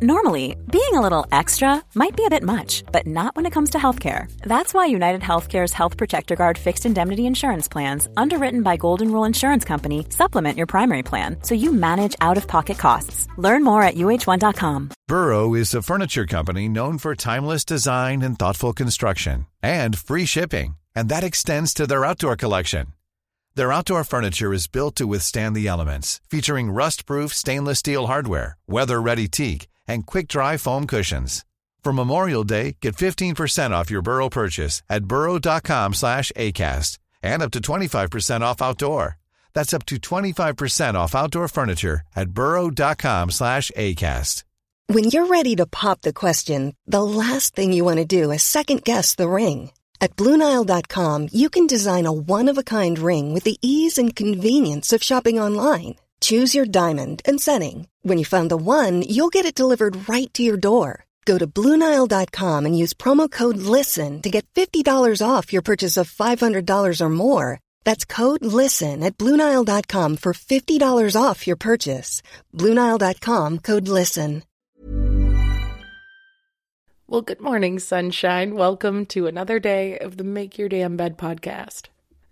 Normally, being a little extra might be a bit much, but not when it comes to healthcare. That's why United Healthcare's Health Protector Guard fixed indemnity insurance plans, underwritten by Golden Rule Insurance Company, supplement your primary plan so you manage out of pocket costs. Learn more at uh1.com. Burrow is a furniture company known for timeless design and thoughtful construction, and free shipping, and that extends to their outdoor collection. Their outdoor furniture is built to withstand the elements, featuring rust proof stainless steel hardware, weather ready teak and quick-dry foam cushions. For Memorial Day, get 15% off your Burrow purchase at burrow.com slash ACAST and up to 25% off outdoor. That's up to 25% off outdoor furniture at burrow.com slash ACAST. When you're ready to pop the question, the last thing you want to do is second-guess the ring. At BlueNile.com, you can design a one-of-a-kind ring with the ease and convenience of shopping online. Choose your diamond and setting. When you find the one, you'll get it delivered right to your door. Go to Bluenile.com and use promo code LISTEN to get $50 off your purchase of $500 or more. That's code LISTEN at Bluenile.com for $50 off your purchase. Bluenile.com code LISTEN. Well, good morning, sunshine. Welcome to another day of the Make Your Damn Bed podcast.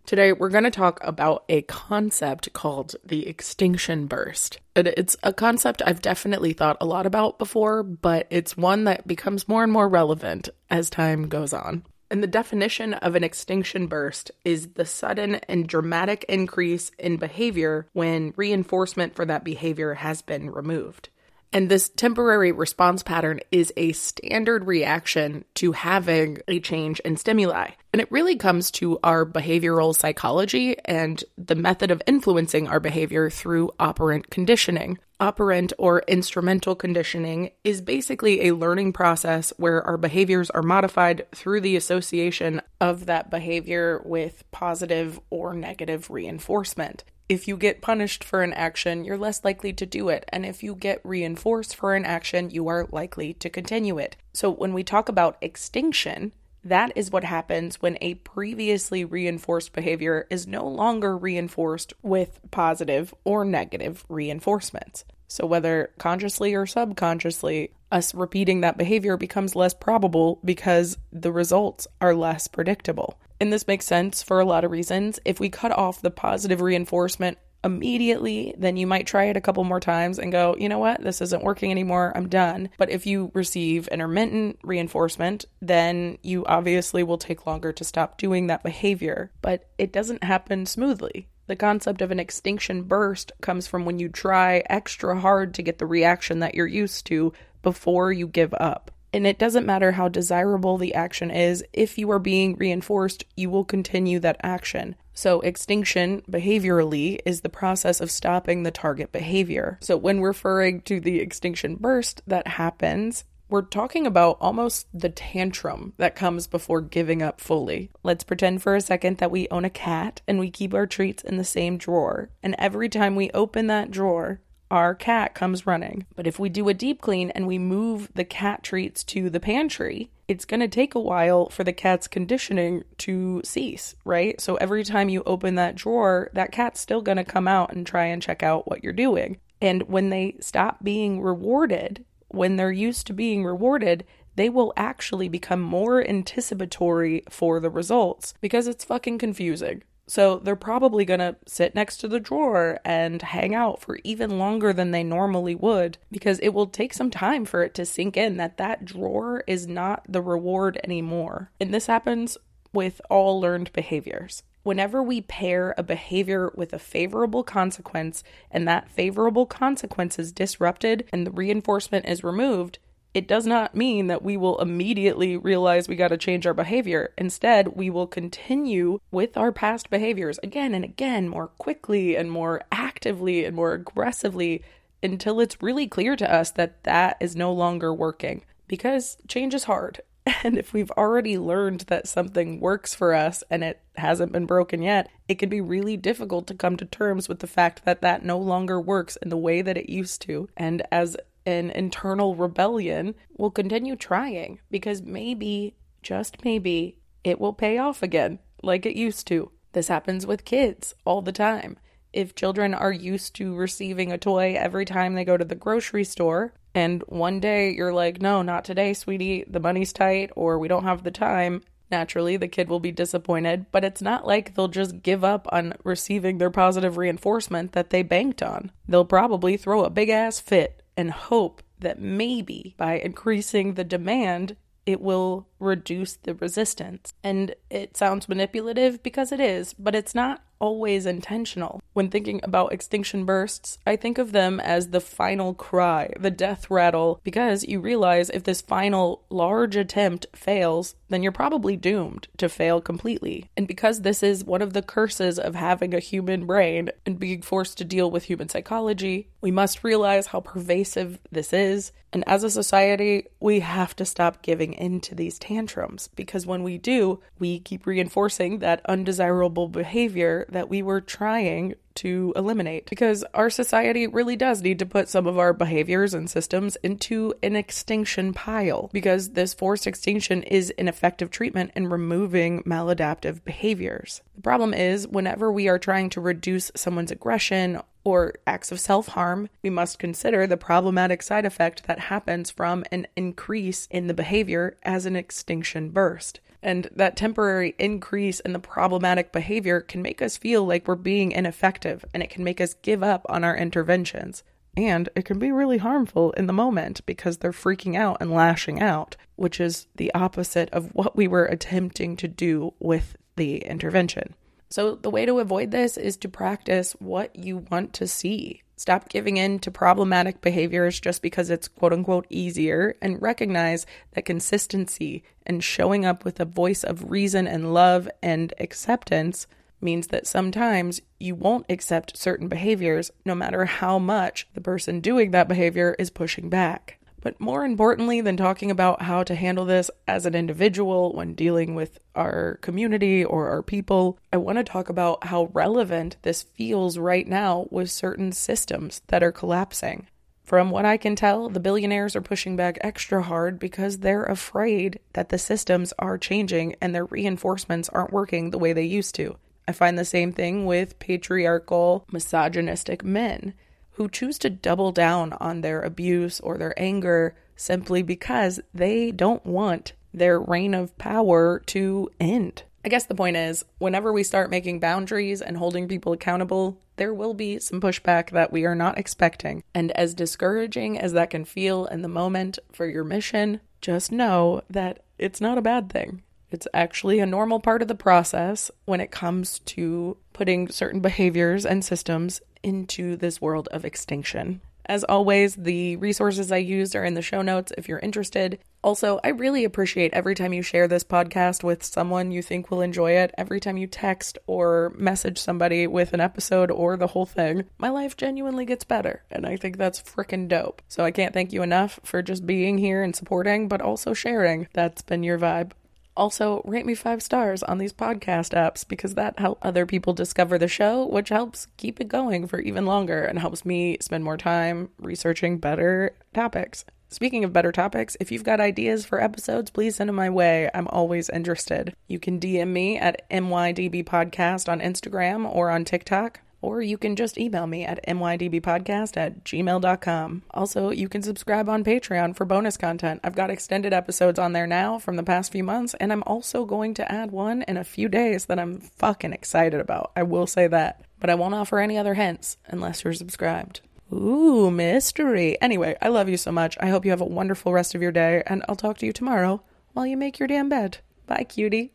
Today, we're going to talk about a concept called the extinction burst. It's a concept I've definitely thought a lot about before, but it's one that becomes more and more relevant as time goes on. And the definition of an extinction burst is the sudden and dramatic increase in behavior when reinforcement for that behavior has been removed. And this temporary response pattern is a standard reaction to having a change in stimuli. And it really comes to our behavioral psychology and the method of influencing our behavior through operant conditioning. Operant or instrumental conditioning is basically a learning process where our behaviors are modified through the association of that behavior with positive or negative reinforcement if you get punished for an action, you're less likely to do it. And if you get reinforced for an action, you are likely to continue it. So when we talk about extinction, that is what happens when a previously reinforced behavior is no longer reinforced with positive or negative reinforcements. So, whether consciously or subconsciously, us repeating that behavior becomes less probable because the results are less predictable. And this makes sense for a lot of reasons. If we cut off the positive reinforcement immediately, then you might try it a couple more times and go, you know what, this isn't working anymore, I'm done. But if you receive intermittent reinforcement, then you obviously will take longer to stop doing that behavior. But it doesn't happen smoothly. The concept of an extinction burst comes from when you try extra hard to get the reaction that you're used to before you give up. And it doesn't matter how desirable the action is, if you are being reinforced, you will continue that action. So, extinction behaviorally is the process of stopping the target behavior. So, when referring to the extinction burst that happens, we're talking about almost the tantrum that comes before giving up fully. Let's pretend for a second that we own a cat and we keep our treats in the same drawer. And every time we open that drawer, our cat comes running. But if we do a deep clean and we move the cat treats to the pantry, it's going to take a while for the cat's conditioning to cease, right? So every time you open that drawer, that cat's still going to come out and try and check out what you're doing. And when they stop being rewarded, when they're used to being rewarded, they will actually become more anticipatory for the results because it's fucking confusing. So they're probably going to sit next to the drawer and hang out for even longer than they normally would because it will take some time for it to sink in that that drawer is not the reward anymore. And this happens with all learned behaviors. Whenever we pair a behavior with a favorable consequence and that favorable consequence is disrupted and the reinforcement is removed, it does not mean that we will immediately realize we got to change our behavior. Instead, we will continue with our past behaviors again and again, more quickly and more actively and more aggressively until it's really clear to us that that is no longer working. Because change is hard. And if we've already learned that something works for us and it hasn't been broken yet, it can be really difficult to come to terms with the fact that that no longer works in the way that it used to. And as an internal rebellion, will continue trying because maybe, just maybe, it will pay off again like it used to. This happens with kids all the time. If children are used to receiving a toy every time they go to the grocery store, and one day you're like, no, not today, sweetie, the money's tight, or we don't have the time, naturally the kid will be disappointed, but it's not like they'll just give up on receiving their positive reinforcement that they banked on. They'll probably throw a big ass fit and hope that maybe by increasing the demand, it will reduce the resistance. And it sounds manipulative because it is, but it's not always intentional. When thinking about extinction bursts, I think of them as the final cry, the death rattle, because you realize if this final large attempt fails, then you're probably doomed to fail completely. And because this is one of the curses of having a human brain and being forced to deal with human psychology, we must realize how pervasive this is. And as a society, we have to stop giving in to these tantrums because when we do, we keep reinforcing that undesirable behavior that we were trying to eliminate because our society really does need to put some of our behaviors and systems into an extinction pile because this forced extinction is an effective treatment in removing maladaptive behaviors. The problem is, whenever we are trying to reduce someone's aggression or acts of self harm, we must consider the problematic side effect that happens from an increase in the behavior as an extinction burst. And that temporary increase in the problematic behavior can make us feel like we're being ineffective and it can make us give up on our interventions. And it can be really harmful in the moment because they're freaking out and lashing out, which is the opposite of what we were attempting to do with the intervention. So, the way to avoid this is to practice what you want to see. Stop giving in to problematic behaviors just because it's quote unquote easier and recognize that consistency and showing up with a voice of reason and love and acceptance means that sometimes you won't accept certain behaviors no matter how much the person doing that behavior is pushing back. But more importantly than talking about how to handle this as an individual when dealing with our community or our people, I want to talk about how relevant this feels right now with certain systems that are collapsing. From what I can tell, the billionaires are pushing back extra hard because they're afraid that the systems are changing and their reinforcements aren't working the way they used to. I find the same thing with patriarchal, misogynistic men who choose to double down on their abuse or their anger simply because they don't want their reign of power to end. I guess the point is, whenever we start making boundaries and holding people accountable, there will be some pushback that we are not expecting. And as discouraging as that can feel in the moment for your mission, just know that it's not a bad thing. It's actually a normal part of the process when it comes to putting certain behaviors and systems into this world of extinction. As always, the resources I used are in the show notes if you're interested. Also, I really appreciate every time you share this podcast with someone you think will enjoy it, every time you text or message somebody with an episode or the whole thing. My life genuinely gets better, and I think that's freaking dope. So I can't thank you enough for just being here and supporting, but also sharing. That's been your vibe. Also, rate me five stars on these podcast apps because that helps other people discover the show, which helps keep it going for even longer and helps me spend more time researching better topics. Speaking of better topics, if you've got ideas for episodes, please send them my way. I'm always interested. You can DM me at MYDB Podcast on Instagram or on TikTok or you can just email me at mydbpodcast at gmail.com. Also, you can subscribe on Patreon for bonus content. I've got extended episodes on there now from the past few months, and I'm also going to add one in a few days that I'm fucking excited about. I will say that. But I won't offer any other hints unless you're subscribed. Ooh, mystery. Anyway, I love you so much. I hope you have a wonderful rest of your day, and I'll talk to you tomorrow while you make your damn bed. Bye, cutie.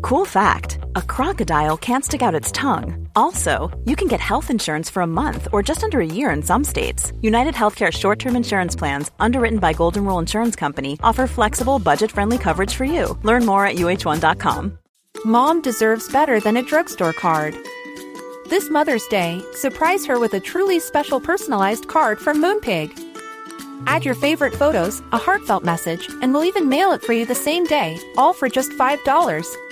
Cool fact a crocodile can't stick out its tongue. Also, you can get health insurance for a month or just under a year in some states. United Healthcare short term insurance plans, underwritten by Golden Rule Insurance Company, offer flexible, budget friendly coverage for you. Learn more at uh1.com. Mom deserves better than a drugstore card. This Mother's Day, surprise her with a truly special personalized card from Moonpig. Add your favorite photos, a heartfelt message, and we'll even mail it for you the same day, all for just $5.